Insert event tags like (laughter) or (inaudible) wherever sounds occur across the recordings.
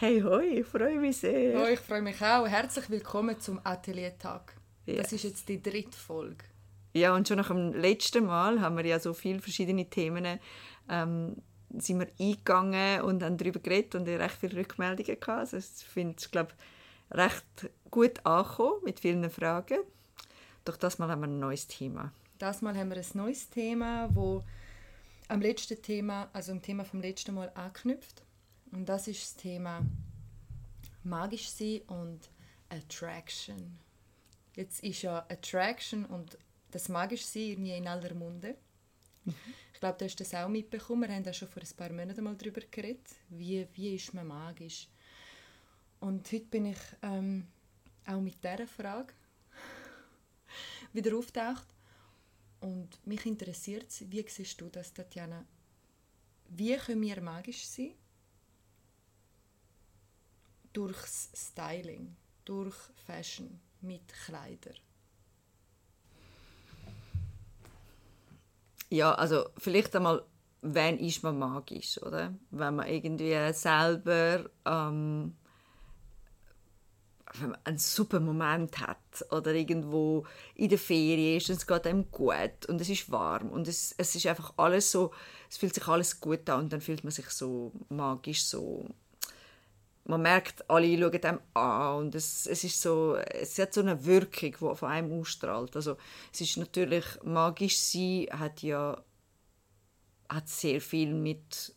Hey, hoi, ich freue mich sehr. Oh, ich freue mich auch. Herzlich willkommen zum Ateliertag. Yes. Das ist jetzt die dritte Folge. Ja, und schon nach dem letzten Mal haben wir ja so viele verschiedene Themen ähm, sind wir eingegangen und haben darüber geredet und recht viele Rückmeldungen gehabt. Also ich finde es, glaube recht gut angekommen mit vielen Fragen. Doch das Mal haben wir ein neues Thema. Das Mal haben wir ein neues Thema, wo am letzten Thema, also am Thema vom letzten Mal anknüpft. Und das ist das Thema magisch sein und Attraction. Jetzt ist ja Attraction und das magisch sein irgendwie in aller Munde. Mhm. Ich glaube, du hast das auch mitbekommen. Wir haben da schon vor ein paar Monaten mal darüber geredet. Wie, wie ist man magisch? Und heute bin ich ähm, auch mit dieser Frage (laughs) wieder auftaucht. Und mich interessiert wie siehst du das, Tatjana? Wie können wir magisch sein? Durchs Styling, durch Fashion, mit Kleidern? Ja, also vielleicht einmal, wann ist man magisch, oder? Wenn man irgendwie selber ähm, wenn man einen super Moment hat oder irgendwo in der Ferien ist und es geht einem gut und es ist warm und es, es ist einfach alles so, es fühlt sich alles gut an und dann fühlt man sich so magisch, so man merkt, alle schauen einem an und es, es ist so, es hat so eine Wirkung, die von einem ausstrahlt. Also es ist natürlich, magisch sein hat ja hat sehr viel mit,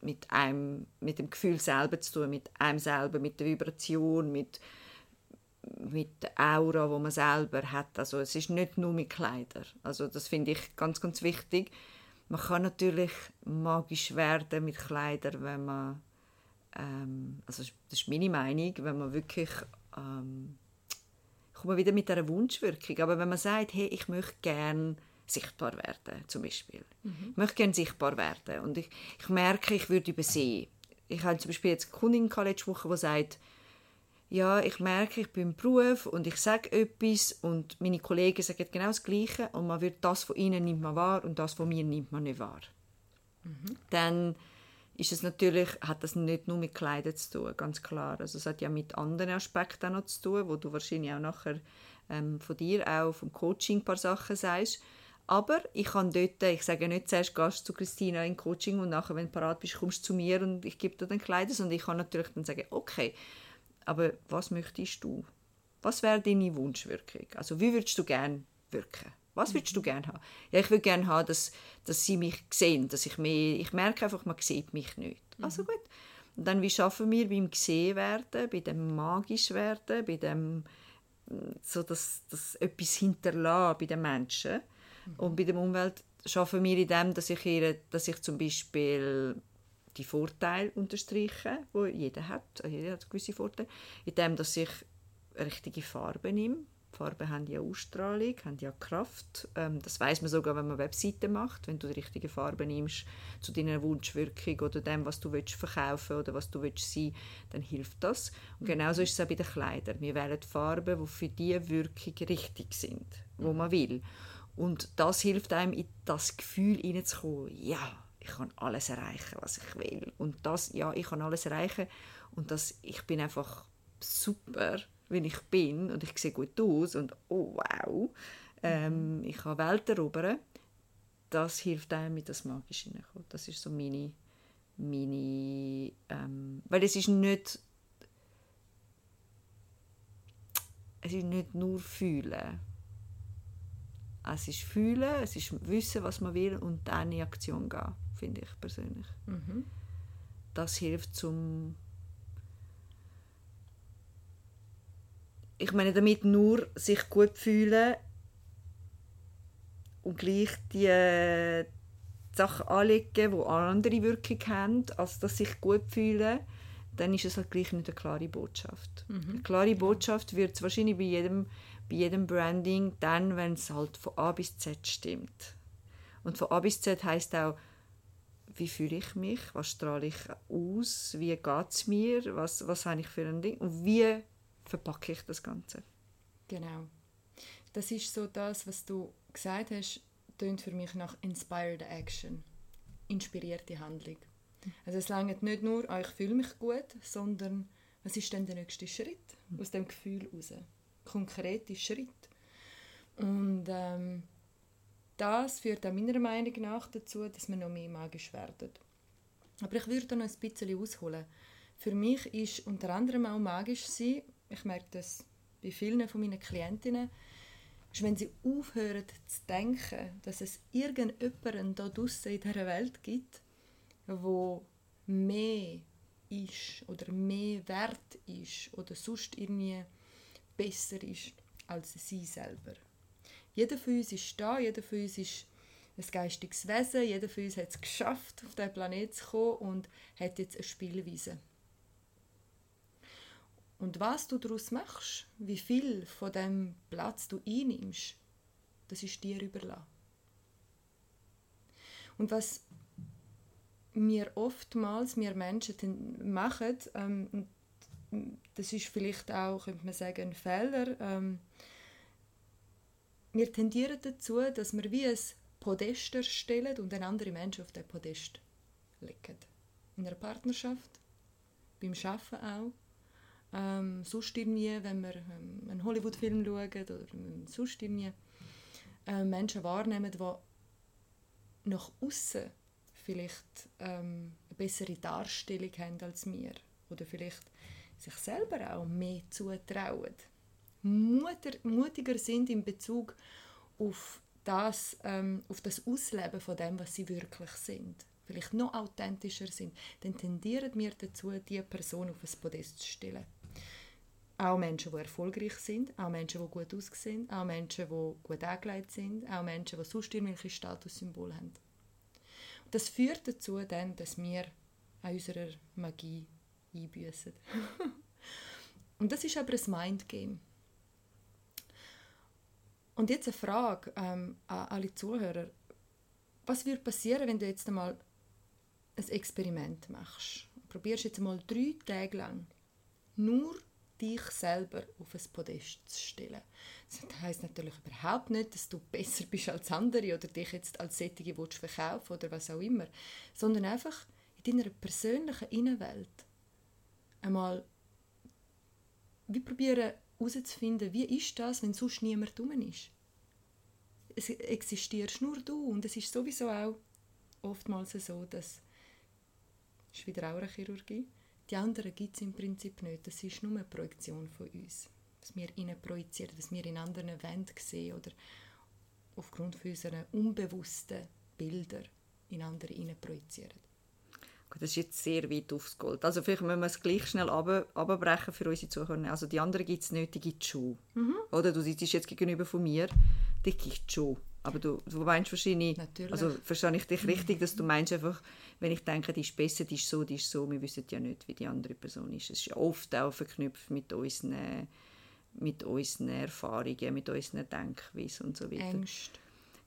mit, einem, mit dem Gefühl selber zu tun, mit einem selber, mit der Vibration, mit, mit der Aura, wo man selber hat. Also es ist nicht nur mit Kleidern. Also das finde ich ganz, ganz wichtig. Man kann natürlich magisch werden mit Kleidern, wenn man ähm, also das ist meine Meinung, wenn man wirklich ähm, ich komme wieder mit einer Wunschwirkung, aber wenn man sagt, hey, ich möchte gerne sichtbar werden, zum Beispiel. Mhm. Ich möchte gerne sichtbar werden und ich, ich merke, ich würde übersehen. Ich habe zum Beispiel jetzt eine Kundin letzte Woche, die sagt, ja, ich merke, ich bin im Beruf und ich sage etwas und meine Kollegen sagen genau das Gleiche und man wird das von ihnen nimmt man wahr und das von mir nimmt man nicht wahr. Mhm. Dann ist es natürlich, hat das nicht nur mit Kleidern zu tun, ganz klar. Also es hat ja mit anderen Aspekten auch noch zu tun, wo du wahrscheinlich auch nachher ähm, von dir auch vom Coaching ein paar Sachen sagst. Aber ich kann dort, ich sage nicht zuerst gehst zu Christina in Coaching und nachher, wenn du parat bist, kommst du zu mir und ich gebe dir dann Kleider, sondern ich kann natürlich dann sagen, okay, aber was möchtest du? Was wäre deine Wunschwirkung? Also wie würdest du gerne wirken? Was würdest du gerne haben? Ja, ich würde gerne haben, dass, dass sie mich sehen, dass ich mehr, ich merke einfach, man sieht mich nicht. Mhm. Also gut. Und dann, wie schaffen wir beim gesehen werden, bei dem magisch werden, bei dem so dass das etwas hinterlassen bei den Menschen mhm. und bei der Umwelt schaffen wir in dem, dass ich ihre, dass ich zum Beispiel die Vorteile unterstreiche, wo jeder hat, jeder hat gewisse Vorteile, in dem, dass ich richtige Farbe nehme, Farben haben ja Ausstrahlung, haben ja Kraft. Ähm, das weiß man sogar, wenn man Webseiten macht. Wenn du die richtige Farbe nimmst zu deiner Wunschwirkung oder dem, was du willst verkaufen oder was du willst sein, dann hilft das. Und genauso ist es auch bei den Kleidern. Wir wählen Farben, die für diese Wirkung richtig sind, wo man will. Und das hilft einem, in das Gefühl hineinzukommen, ja, ich kann alles erreichen, was ich will. Und das, ja, ich kann alles erreichen und das, ich bin einfach super wie ich bin und ich sehe gut aus und oh wow, ähm, ich kann Welt erobern, das hilft einem mit das Magische hineinkommen. Das ist so meine, meine ähm, weil es ist nicht es ist nicht nur fühlen. Es ist fühlen, es ist wissen, was man will und dann in Aktion gehen, finde ich persönlich. Mhm. Das hilft zum ich meine damit nur sich gut fühlen und gleich die, äh, Sachen anlegen, die andere Wirkung haben, als dass sich gut fühlen, dann ist es halt gleich nicht eine klare Botschaft. Mhm. Eine klare Botschaft wird es wahrscheinlich bei jedem, bei jedem Branding dann, wenn es halt von A bis Z stimmt. Und von A bis Z heißt auch, wie fühle ich mich, was strahle ich aus, wie geht es mir, was, was habe ich für ein Ding und wie verpacke ich das Ganze. Genau. Das ist so das, was du gesagt hast, tönt für mich nach Inspired Action. Inspirierte Handlung. Also es langt nicht nur, ah, ich fühle mich gut, sondern was ist denn der nächste Schritt aus dem Gefühl heraus? Konkrete Schritt. Und ähm, das führt auch meiner Meinung nach dazu, dass wir noch mehr magisch werden. Aber ich würde noch ein bisschen ausholen. Für mich ist unter anderem auch magisch sein, ich merke das bei vielen von meinen Klientinnen, ist, wenn sie aufhören zu denken, dass es irgendjemanden da draussen in dieser Welt gibt, wo mehr ist oder mehr wert ist oder sonst irgendwie besser ist als sie selber. Jeder von uns ist da, jeder von uns ist ein geistiges Wesen, jeder von uns hat es geschafft, auf diesen Planeten zu kommen und hat jetzt eine Spielweise. Und was du daraus machst, wie viel von dem Platz du einnimmst, das ist dir überlassen. Und was wir oftmals, wir Menschen machen, ähm, das ist vielleicht auch, könnte man sagen, ein Fehler, ähm, wir tendieren dazu, dass wir wie ein Podest erstellen und einen anderen Menschen auf den Podest legen. In einer Partnerschaft, beim Arbeiten auch. Ähm, sonst irgendwie, wenn wir ähm, einen Hollywood-Film schauen oder sonst irgendwie äh, Menschen wahrnehmen, die nach außen vielleicht ähm, eine bessere Darstellung haben als wir oder vielleicht sich selber auch mehr zutrauen. Muter, mutiger sind in Bezug auf das, ähm, auf das Ausleben von dem, was sie wirklich sind, vielleicht noch authentischer sind, dann tendieren wir dazu, diese Person auf ein Podest zu stellen. Auch Menschen, die erfolgreich sind, auch Menschen, die gut aussehen, auch Menschen, die gut angelegt sind, auch Menschen, die sonst irgendwelche Statussymbole haben. Und das führt dazu, dann, dass wir an unserer Magie einbüßen. (laughs) Und das ist aber ein Mindgame. Und jetzt eine Frage ähm, an alle Zuhörer. Was würde passieren, wenn du jetzt einmal ein Experiment machst? Probierst jetzt einmal drei Tage lang nur dich selber auf ein Podest zu stellen. Das heisst natürlich überhaupt nicht, dass du besser bist als andere oder dich jetzt als Sättige verkaufen oder was auch immer, sondern einfach in deiner persönlichen Innenwelt einmal wie probieren herauszufinden, wie ist das, wenn sonst niemand rum ist. Es existierst nur du und es ist sowieso auch oftmals so, dass das ist wieder auch eine Chirurgie. Die anderen gibt es im Prinzip nicht. Das ist nur eine Projektion von uns. Was wir ihnen projizieren, was wir in anderen Wänden sehen oder aufgrund von unseren unbewussten Bilder in andere hinein projizieren. Das ist jetzt sehr weit aufs Gold. Also vielleicht müssen wir es gleich schnell abbrechen für unsere Zuhörer. Also die anderen gibt es nicht, die gibt es schon. Mhm. Oder du sitzt jetzt gegenüber von mir, die gibt es schon. Aber du, du meinst wahrscheinlich, Natürlich. also verstehe ich dich richtig, dass du meinst einfach, wenn ich denke, die ist besser, die ist so, die ist so, wir wissen ja nicht, wie die andere Person ist. Es ist oft auch verknüpft mit unseren, mit unseren Erfahrungen, mit unseren Denkweisen und so weiter. Ängste.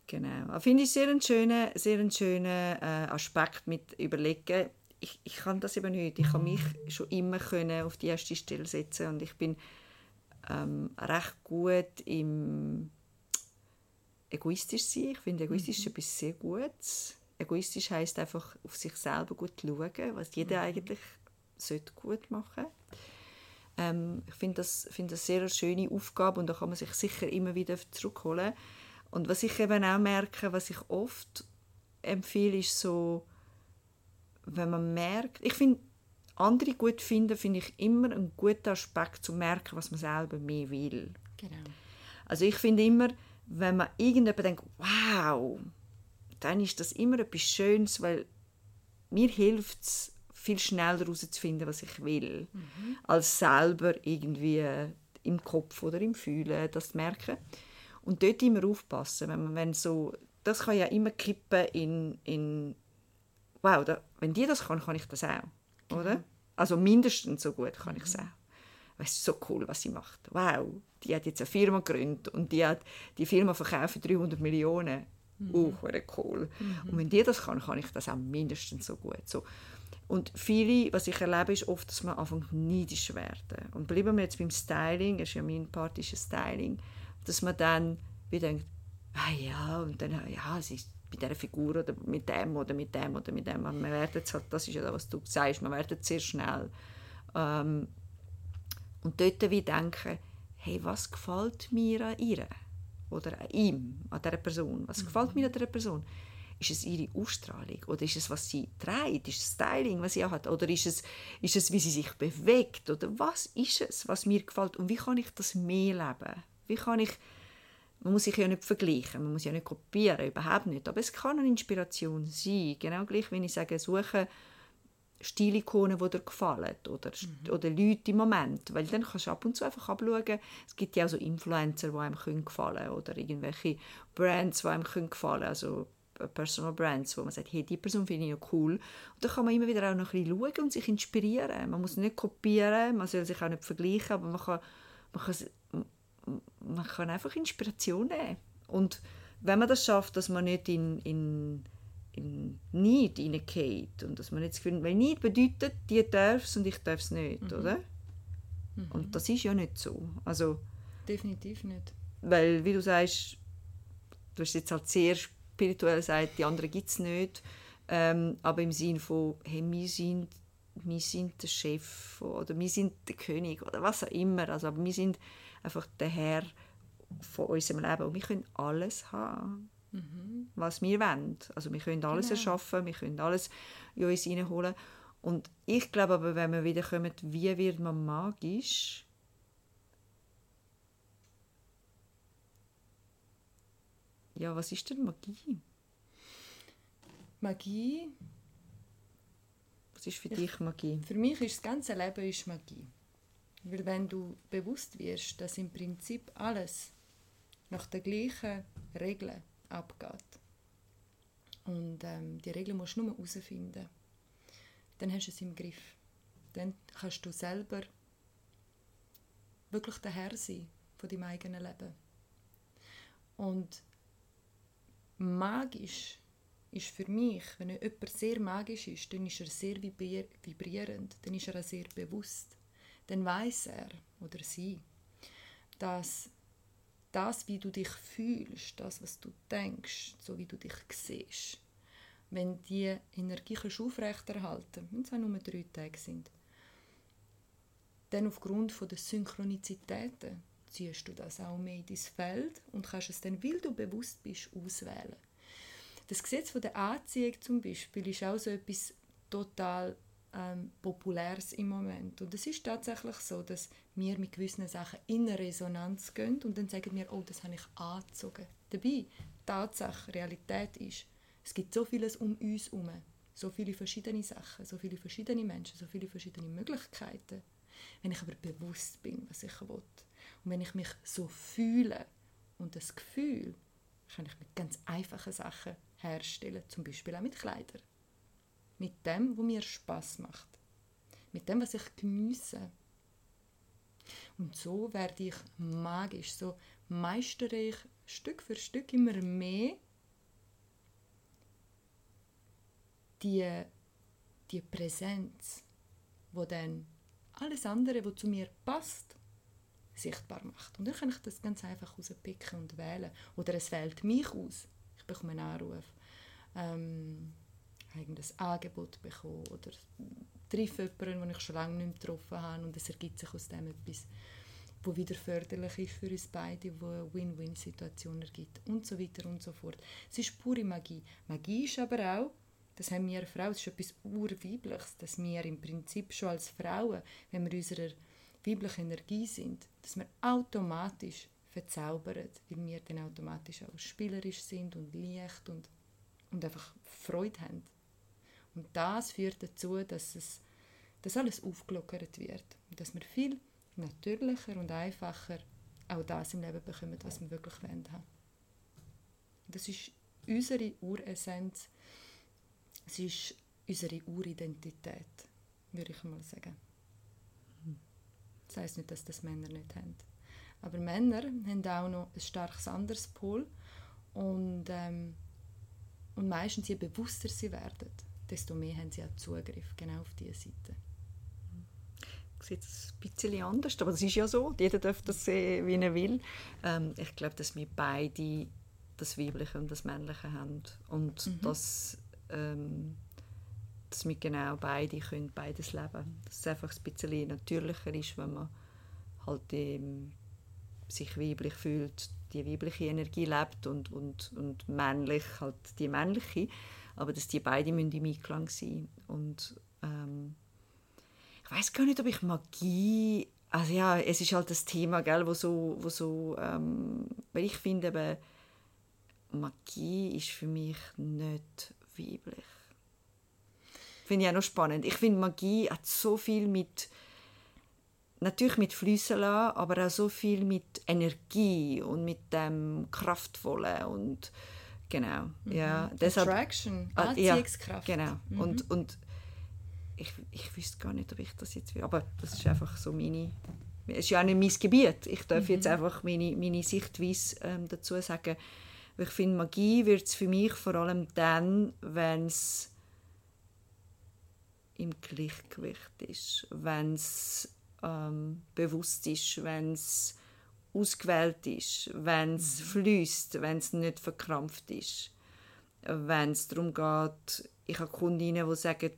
Genau. Finde ich sehr einen schönen, sehr einen schönen äh, Aspekt mit überlegen. Ich, ich kann das eben nicht. Ich kann mich schon immer können auf die erste Stelle setzen und ich bin ähm, recht gut im egoistisch sein. Ich finde egoistisch mhm. etwas sehr Gutes. Egoistisch heißt einfach auf sich selber gut schauen, was jeder mhm. eigentlich sollte gut machen. Ähm, ich finde das, find das sehr eine schöne Aufgabe und da kann man sich sicher immer wieder zurückholen. Und was ich eben auch merke, was ich oft empfehle, ist so, wenn man merkt, ich finde, andere gut finden, finde ich immer ein guter Aspekt, zu merken, was man selber mehr will. Genau. Also ich finde immer, wenn man irgendjemand denkt, wow, dann ist das immer etwas Schönes, weil mir hilft es, viel schneller herauszufinden, was ich will, mhm. als selber irgendwie im Kopf oder im Fühlen das zu merken. Und dort immer aufpassen, wenn man wenn so, das kann ja immer kippen in, in wow, da, wenn die das kann, kann ich das auch, genau. oder? Also mindestens so gut kann ich es auch. Es ist so cool, was sie macht. Wow, die hat jetzt eine Firma gegründet und die hat die Firma verkauft für 300 Millionen. Mhm. Uh, cool. Mhm. Und wenn die das kann, kann ich das auch mindestens so gut. So. Und viele, was ich erlebe, ist oft, dass man anfängt neidisch werden. Und bleiben wir jetzt beim Styling, das ist ja mein Part Styling, dass man dann wie denkt, ah ja, und dann, ja, sie bei dieser Figur oder mit dem oder mit dem oder mit dem. Man wird jetzt halt, das ist ja das, was du sagst, man wird sehr schnell. Ähm, und dort wie denken, hey, was gefällt mir an ihr? Oder an ihm, an dieser Person? Was mhm. gefällt mir an dieser Person? Ist es ihre Ausstrahlung? Oder ist es, was sie trägt? Ist es Styling, was sie hat? Oder ist es, ist es, wie sie sich bewegt? Oder was ist es, was mir gefällt? Und wie kann ich das mehr leben? Wie kann ich... Man muss sich ja nicht vergleichen, man muss ja nicht kopieren, überhaupt nicht. Aber es kann eine Inspiration sein. Genau gleich, wenn ich sage, suche Stilikonen, die dir gefallen oder, mhm. oder Leute im Moment, weil dann kannst du ab und zu einfach abschauen, es gibt ja auch so Influencer, die einem können gefallen oder irgendwelche Brands, die einem können gefallen also äh, Personal Brands, wo man sagt, hey, die Person finde ich ja cool. Und da kann man immer wieder auch noch ein bisschen schauen und sich inspirieren. Man muss nicht kopieren, man soll sich auch nicht vergleichen, aber man kann, man kann, man kann einfach Inspiration nehmen. Und wenn man das schafft, dass man nicht in, in in Neid hineingeht und dass man jetzt findet, weil Neid bedeutet, die darf es und ich darf es nicht, mhm. oder? Mhm. Und das ist ja nicht so. Also, Definitiv nicht. Weil, wie du sagst, du hast jetzt halt sehr spirituell gesagt, die anderen gibt es nicht, ähm, aber im Sinne von, hey, wir sind, wir sind der Chef oder wir sind der König oder was auch immer, also, aber wir sind einfach der Herr von unserem Leben und wir können alles haben mhm. was wir wollen. Also wir können alles genau. erschaffen, wir können alles in uns reinholen. Und ich glaube aber, wenn wir wieder kommen, wie wird man magisch, ja, was ist denn Magie? Magie. Was ist für ich, dich Magie? Für mich ist das ganze Leben ist Magie. Weil wenn du bewusst wirst, dass im Prinzip alles nach den gleichen Regeln abgeht. Und ähm, die Regeln musst du nur herausfinden. Dann hast du es im Griff. Dann kannst du selber wirklich der Herr sein von deinem eigenen Leben. Und magisch ist für mich, wenn jemand sehr magisch ist, dann ist er sehr vibrierend, dann ist er auch sehr bewusst. Dann weiß er oder sie, dass das, wie du dich fühlst, das, was du denkst, so wie du dich siehst, wenn die Energie aufrechterhalten wenn es auch nur drei Tage sind, dann aufgrund der Synchronizitäten ziehst du das auch mehr in dein Feld und kannst es dann, weil du bewusst bist, auswählen. Das Gesetz von der Anziehung zum Beispiel ist auch so etwas total ähm, Populäres im Moment. Und es ist tatsächlich so, dass wir mit gewissen Sachen in Resonanz gehen und dann sagen wir, oh, das habe ich angezogen. Dabei, Tatsache, Realität ist, es gibt so vieles um uns herum, so viele verschiedene Sachen, so viele verschiedene Menschen, so viele verschiedene Möglichkeiten. Wenn ich aber bewusst bin, was ich will und wenn ich mich so fühle und das Gefühl kann ich mit ganz einfachen Sachen herstellen, zum Beispiel auch mit Kleidern mit dem, was mir Spaß macht, mit dem, was ich geniesse. Und so werde ich magisch, so meistere ich Stück für Stück immer mehr die, die Präsenz, wo dann alles andere, was zu mir passt, sichtbar macht. Und dann kann ich das ganz einfach rauspicken und wählen. Oder es wählt mich aus. Ich bekomme einen Anruf. Ähm, ein Angebot bekommen oder treffe jemanden, den ich schon lange nicht getroffen habe und es ergibt sich aus dem etwas, wo wieder förderlich ist für uns beide, wo eine Win-Win-Situation ergibt und so weiter und so fort. Es ist pure Magie. Magie ist aber auch, das haben wir Frauen, es ist etwas urweibliches, dass wir im Prinzip schon als Frauen, wenn wir unserer weiblichen Energie sind, dass wir automatisch verzaubern, weil wir dann automatisch auch spielerisch sind und leicht und, und einfach Freude haben. Und das führt dazu, dass, es, dass alles aufgelockert wird. Und dass wir viel natürlicher und einfacher auch das im Leben bekommen, was wir wirklich wollen haben. Das ist unsere Uressenz. Es ist unsere Uridentität, würde ich mal sagen. Das heisst nicht, dass das Männer nicht haben. Aber Männer haben auch noch ein starkes anderes Pol und, ähm, und meistens je bewusster sie werden, desto mehr haben sie auch Zugriff genau auf diese Seite. Sieht es ein bisschen anders, aber das ist ja so. Jeder darf das sehen, wie er will. Ähm, ich glaube, dass wir beide das Weibliche und das Männliche haben und mhm. dass, ähm, dass wir genau beide können beides leben dass es einfach ein bisschen natürlicher ist, wenn man halt ähm, sich weiblich fühlt, die weibliche Energie lebt und, und, und männlich halt die männliche, aber dass die beide müssen im Einklang sein und ähm, ich weiß gar nicht, ob ich Magie also ja, es ist halt das Thema, gell, wo so, wo so ähm, weil ich finde eben, Magie ist für mich nicht weiblich. Finde ich auch noch spannend. Ich finde, Magie hat so viel mit, natürlich mit Flüssen aber auch so viel mit Energie und mit dem Kraftvollen und genau, mhm. ja. Deshalb, Attraction, Anziehungskraft. Ja, genau. Mhm. Und, und ich, ich wüsste gar nicht, ob ich das jetzt will, aber das ist einfach so meine, es ist ja auch nicht mein Gebiet. Ich darf mhm. jetzt einfach meine, meine Sichtweise ähm, dazu sagen. Ich finde, Magie wird es für mich vor allem dann, wenn es im Gleichgewicht ist, wenn es ähm, bewusst ist, wenn es ausgewählt ist, wenn es mhm. fließt, wenn es nicht verkrampft ist, wenn es darum geht, ich habe Kundinnen, die sagen,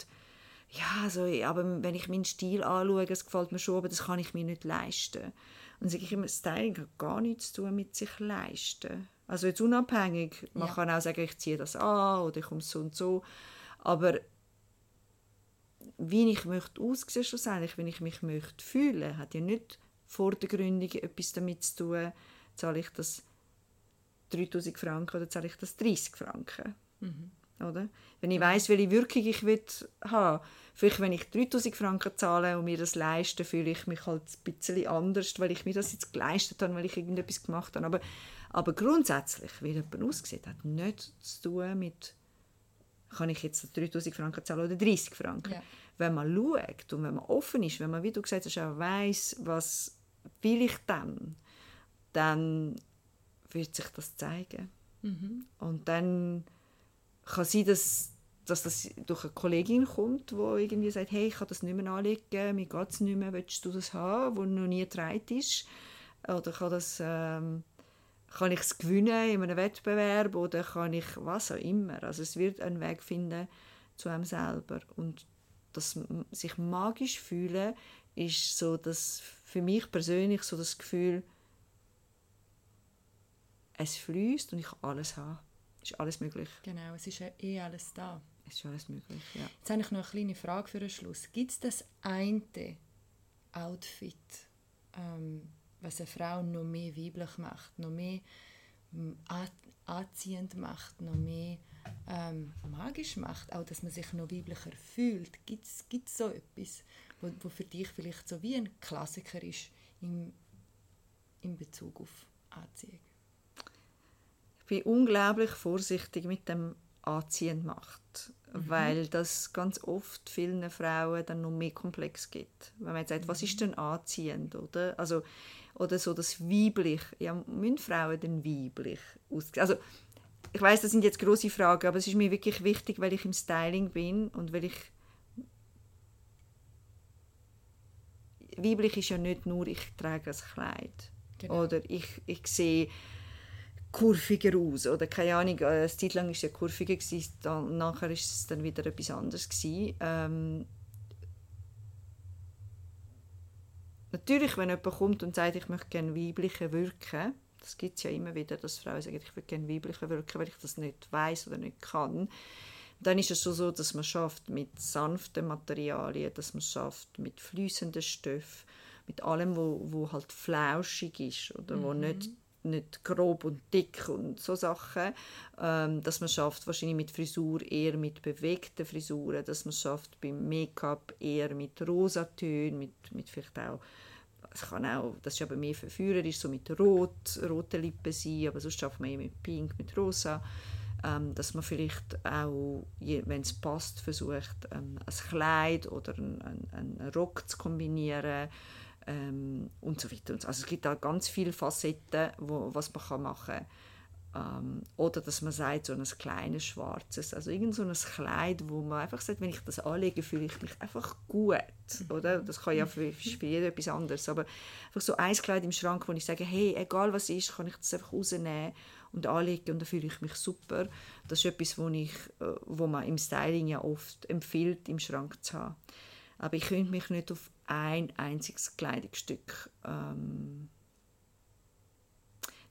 ja, also, aber wenn ich meinen Stil anschaue, es gefällt mir schon, aber das kann ich mir nicht leisten. Und dann sage ich immer, Styling hat gar nichts zu tun mit sich leisten. Also jetzt unabhängig, man ja. kann auch sagen, ich ziehe das an oder ich komme so und so, aber wie ich möchte aussehen schlussendlich, wie ich mich möchte fühlen, hat ja nicht vordergründig etwas damit zu tun, zahle ich das 3000 Franken oder zahle ich das 30 Franken. Mhm. Oder? Wenn ich weiß, welche Wirkung ich will haben vielleicht wenn ich 3000 Franken zahle und mir das leiste, fühle ich mich halt ein bisschen anders, weil ich mir das jetzt geleistet habe, weil ich irgendetwas gemacht habe. Aber, aber grundsätzlich, wie jemand aussieht, hat nichts zu tun mit kann ich jetzt 3000 Franken zahlen oder 30 Franken. Ja. Wenn man schaut und wenn man offen ist, wenn man, wie du gesagt hast, auch weiss, was will ich dann, dann wird sich das zeigen. Mhm. Und dann kann sein, dass, dass das durch eine Kollegin kommt, die irgendwie sagt, hey, ich kann das nicht mehr anlegen, mir geht es nicht mehr, willst du das haben, wo noch nie getragen ist? Oder kann, das, ähm, kann ich es gewinnen in einem Wettbewerb oder kann ich was auch immer. Also es wird einen Weg finden zu einem selber. Und das sich magisch fühlen ist so das für mich persönlich so das Gefühl, es fließt und ich kann alles haben ist alles möglich. Genau, es ist ja eh alles da. Es ist alles möglich, ja. Jetzt habe ich noch eine kleine Frage für den Schluss. Gibt es das eine Outfit, ähm, was eine Frau noch mehr weiblich macht, noch mehr ähm, anziehend macht, noch mehr ähm, magisch macht, auch dass man sich noch weiblicher fühlt? Gibt es so etwas, wo, wo für dich vielleicht so wie ein Klassiker ist im, in Bezug auf Anziehung? bin unglaublich vorsichtig mit dem Anziehen macht, mhm. weil das ganz oft vielen Frauen dann noch mehr komplex gibt. Wenn man jetzt sagt, mhm. was ist denn anziehend, oder? Also, oder so das weiblich, ja, müssen Frauen denn weiblich aussehen? Also, ich weiß, das sind jetzt große Fragen, aber es ist mir wirklich wichtig, weil ich im Styling bin und weil ich weiblich ist ja nicht nur, ich trage ein Kleid. Genau. Oder ich, ich sehe kurviger aus. Oder keine Ahnung, äh, eine Zeit lang war es ja kurviger, gewesen, dann, nachher ist es dann wieder etwas anderes. Gewesen. Ähm, natürlich, wenn jemand kommt und sagt, ich möchte gerne weibliche wirken, das gibt es ja immer wieder, dass Frauen sagen, ich würde gerne weibliche wirken, weil ich das nicht weiß oder nicht kann. Dann ist es schon so, dass man schafft mit sanften Materialien, dass man schafft mit fließenden Stoffen, mit allem, wo, wo halt flauschig ist oder? Mhm. wo nicht nicht grob und dick und so Sachen, ähm, dass man schafft wahrscheinlich mit Frisur eher mit bewegten Frisuren, dass man schafft beim Make-up eher mit Rosatönen, mit, mit vielleicht auch es kann auch, das ist aber mehr verführerisch, so mit Rot, roten Lippen sein, aber sonst schafft man eher mit Pink, mit Rosa, ähm, dass man vielleicht auch, wenn es passt, versucht, ähm, ein Kleid oder einen, Rock zu kombinieren, ähm, und so weiter. Also es gibt da ganz viele Facetten, wo, was man kann machen kann. Ähm, oder dass man sagt, so ein kleines schwarzes, also irgend so ein Kleid, wo man einfach sagt, wenn ich das anlege, fühle ich mich einfach gut. Oder? Das kann ja für, für jeden etwas anderes. Aber einfach so ein Kleid im Schrank, wo ich sage, hey, egal was ist, kann ich das einfach rausnehmen und anlege und dann fühle ich mich super. Das ist etwas, wo, ich, äh, wo man im Styling ja oft empfiehlt, im Schrank zu haben. Aber ich könnte mich nicht auf ein einziges Kleidungsstück ähm,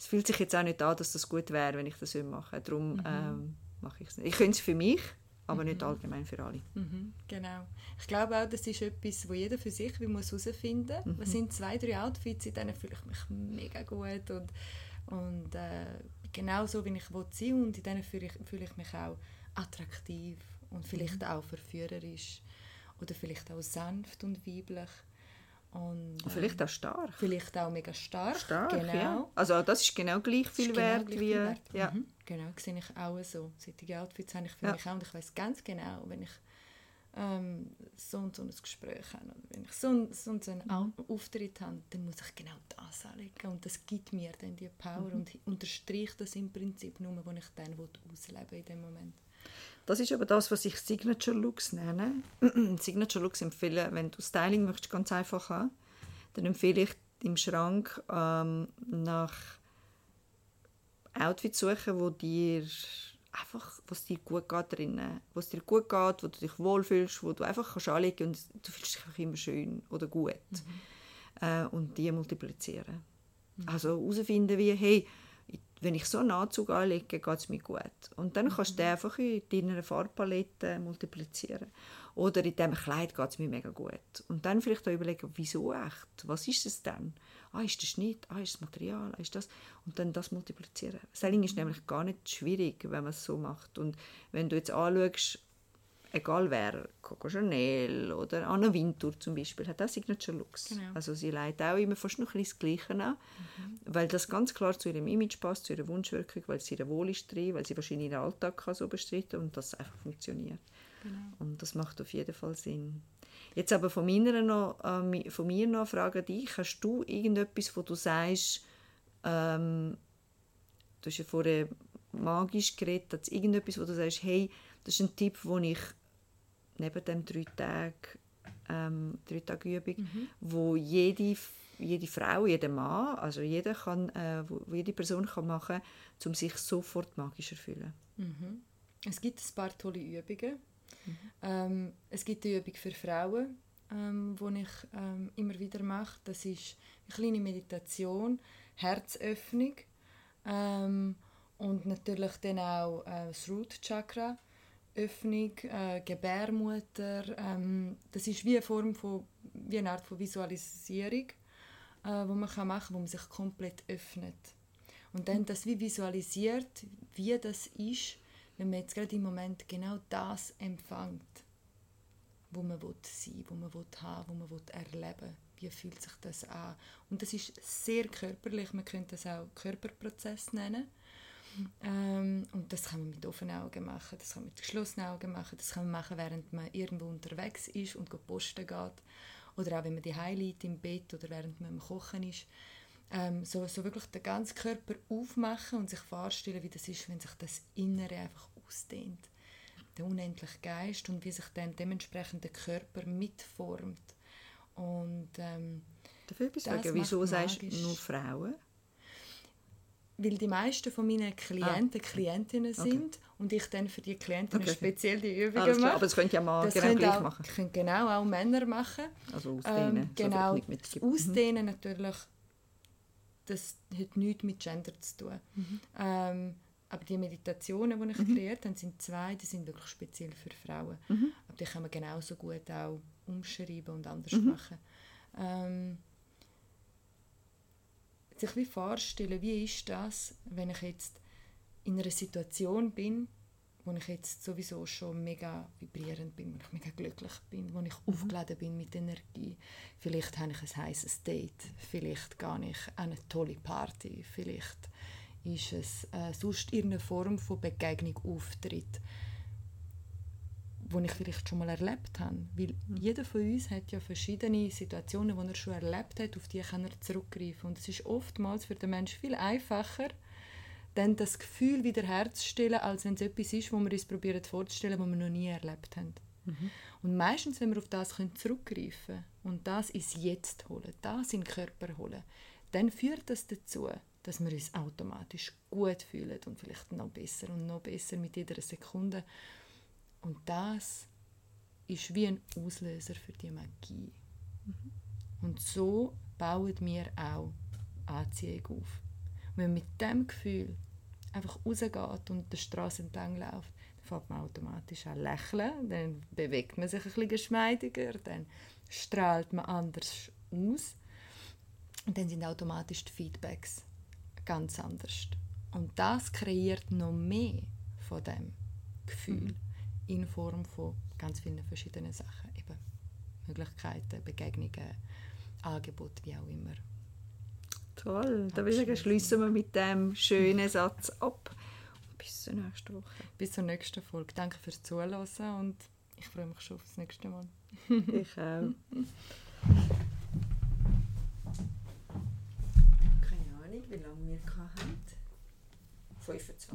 es fühlt sich jetzt auch nicht an, dass das gut wäre, wenn ich das mache. Darum mhm. ähm, mache ich es nicht. Ich könnte es für mich, aber mhm. nicht allgemein für alle. Mhm, genau. Ich glaube auch, das ist etwas, wo jeder für sich muss herausfinden muss. Mhm. Was sind zwei, drei Outfits, in denen fühle ich mich mega gut und, und äh, genau so, wie ich sein und in denen fühle ich, fühle ich mich auch attraktiv und vielleicht mhm. auch verführerisch oder vielleicht auch sanft und weiblich. Und, ähm, vielleicht auch stark. Vielleicht auch mega stark. Stark, genau. Ja. Also das ist genau gleich viel genau wert gleich wie... Viel wert. Ja. Mhm. Genau, sehe ich auch so. Solche Outfits habe ich für ja. mich auch und ich weiß ganz genau, wenn ich ähm, so und so ein Gespräch habe oder wenn ich so, so, und so einen mhm. Auftritt habe, dann muss ich genau das anlegen und das gibt mir dann die Power mhm. und unterstreicht das im Prinzip nur, was ich dann ausleben in dem Moment. Das ist aber das, was ich Signature Looks nenne. (clears throat) Signature Looks empfehle, wenn du Styling möchtest, ganz einfach haben, dann empfehle ich im Schrank ähm, nach Outfits suchen, wo dir einfach, was dir gut geht drinnen, was dir gut geht, wo du dich wohlfühlst, wo du einfach kannst anlegen und du fühlst dich einfach immer schön oder gut mhm. äh, und die multiplizieren. Mhm. Also herausfinden wie, hey, wenn ich so einen Anzug anlege, geht es mir gut. Und dann kannst du den einfach in deiner Farbpalette multiplizieren. Oder in diesem Kleid geht es mir mega gut. Und dann vielleicht auch überlegen, wieso echt? Was ist es denn? Ah, ist der Schnitt? Ah, ist das Material? Ah, ist das? Und dann das multiplizieren. Selling ist nämlich gar nicht schwierig, wenn man es so macht. Und wenn du jetzt anschaust, egal wer, Coco Chanel oder Anna Wintour zum Beispiel, hat auch Signature Looks. Genau. Also sie leitet auch immer fast noch ein das Gleiche an, mhm. weil das ganz klar zu ihrem Image passt, zu ihrer Wunschwirkung, weil sie ihr Wohl ist drin, weil sie wahrscheinlich ihren Alltag kann so bestreiten und das einfach funktioniert. Genau. Und das macht auf jeden Fall Sinn. Jetzt aber von, meiner noch, äh, von mir noch Frage dich. Hast du irgendetwas, wo du sagst, ähm, du hast ja vorher magisch geredet, hat irgendetwas, wo du sagst, hey, das ist ein Tipp, den ich neben dem drei Tage ähm, drei Tage Übung, mhm. wo jede jede Frau, jeder Mann, also jeder kann, äh, wo, jede Person kann machen, um sich sofort magischer zu fühlen. Mhm. Es gibt ein paar tolle Übungen. Mhm. Ähm, es gibt eine Übung für Frauen, ähm, die ich ähm, immer wieder mache. Das ist eine kleine Meditation, Herzöffnung ähm, und natürlich dann auch äh, das Root Chakra. Öffnung, äh, Gebärmutter. Ähm, das ist wie eine Form von, wie eine Art von Visualisierung, äh, wo man kann machen kann, wo man sich komplett öffnet. Und dann das wie visualisiert, wie das ist, wenn man jetzt gerade im Moment genau das empfängt, wo man will sein wo man will haben wo man will erleben Wie fühlt sich das an? Und das ist sehr körperlich, man könnte das auch Körperprozess nennen. Ähm, und das kann man mit offenen Augen machen, das kann man mit geschlossenen Augen machen, das kann man machen, während man irgendwo unterwegs ist und posten geht. Oder auch wenn man die liegt im Bett oder während man am Kochen ist. Ähm, so, so wirklich den ganzen Körper aufmachen und sich vorstellen, wie das ist, wenn sich das Innere einfach ausdehnt. Der unendliche Geist und wie sich dann dementsprechend der Körper mitformt. Und, ähm, Darf ich etwas sagen? Wieso sagst du nur Frauen? weil die meisten von meinen Klienten ah. Klientinnen sind okay. und ich dann für die Klientinnen okay. speziell die Übungen mache. Aber das könnt ja mal das genau gleich auch, machen. können genau auch Männer machen. Also ausdehnen. Ähm, genau, so ausdehnen mhm. natürlich, das hat nichts mit Gender zu tun. Mhm. Ähm, aber die Meditationen, die ich mhm. kreiert habe, sind zwei, die sind wirklich speziell für Frauen. Mhm. Aber die kann man genauso gut auch umschreiben und anders mhm. machen. Ähm, sich wie vorstellen, wie ist das, wenn ich jetzt in einer Situation bin, wo ich jetzt sowieso schon mega vibrierend bin, wo ich mega glücklich bin, wo ich mhm. aufgeladen bin mit Energie. Vielleicht habe ich ein heißes Date, vielleicht gehe ich an eine tolle Party, vielleicht ist es äh, sonst irgendeine Form von Begegnung auftritt die ich vielleicht schon mal erlebt habe. Weil mhm. jeder von uns hat ja verschiedene Situationen, die er schon erlebt hat, auf die kann er zurückgreifen. Und es ist oftmals für den Menschen viel einfacher, dann das Gefühl wieder herzustellen, als wenn es etwas ist, wo wir uns probieren vorzustellen, was wir noch nie erlebt haben. Mhm. Und meistens, wenn wir auf das können zurückgreifen und das ins Jetzt holen, das in den Körper holen, dann führt das dazu, dass wir uns automatisch gut fühlen und vielleicht noch besser und noch besser mit jeder Sekunde. Und das ist wie ein Auslöser für die Magie. Mhm. Und so bauen wir auch Anziehung auf. Wenn man mit dem Gefühl einfach rausgeht und der Straße entlang läuft, dann fängt man automatisch an lächeln, dann bewegt man sich ein bisschen geschmeidiger, dann strahlt man anders aus und dann sind automatisch die Feedbacks ganz anders. Und das kreiert noch mehr von dem Gefühl mhm. in Form von ganz vielen verschiedenen Sachen. Eben Möglichkeiten, Begegnungen, Angebote, wie auch immer. Toll, da würde ich sagen, schließen wir mit dem schönen Satz ab. Bis zur nächsten Woche. Bis zur nächsten Folge. Danke fürs Zuhören und ich freue mich schon auf das nächste Mal. (laughs) ich auch. Keine Ahnung, wie lange wir hatten. 25.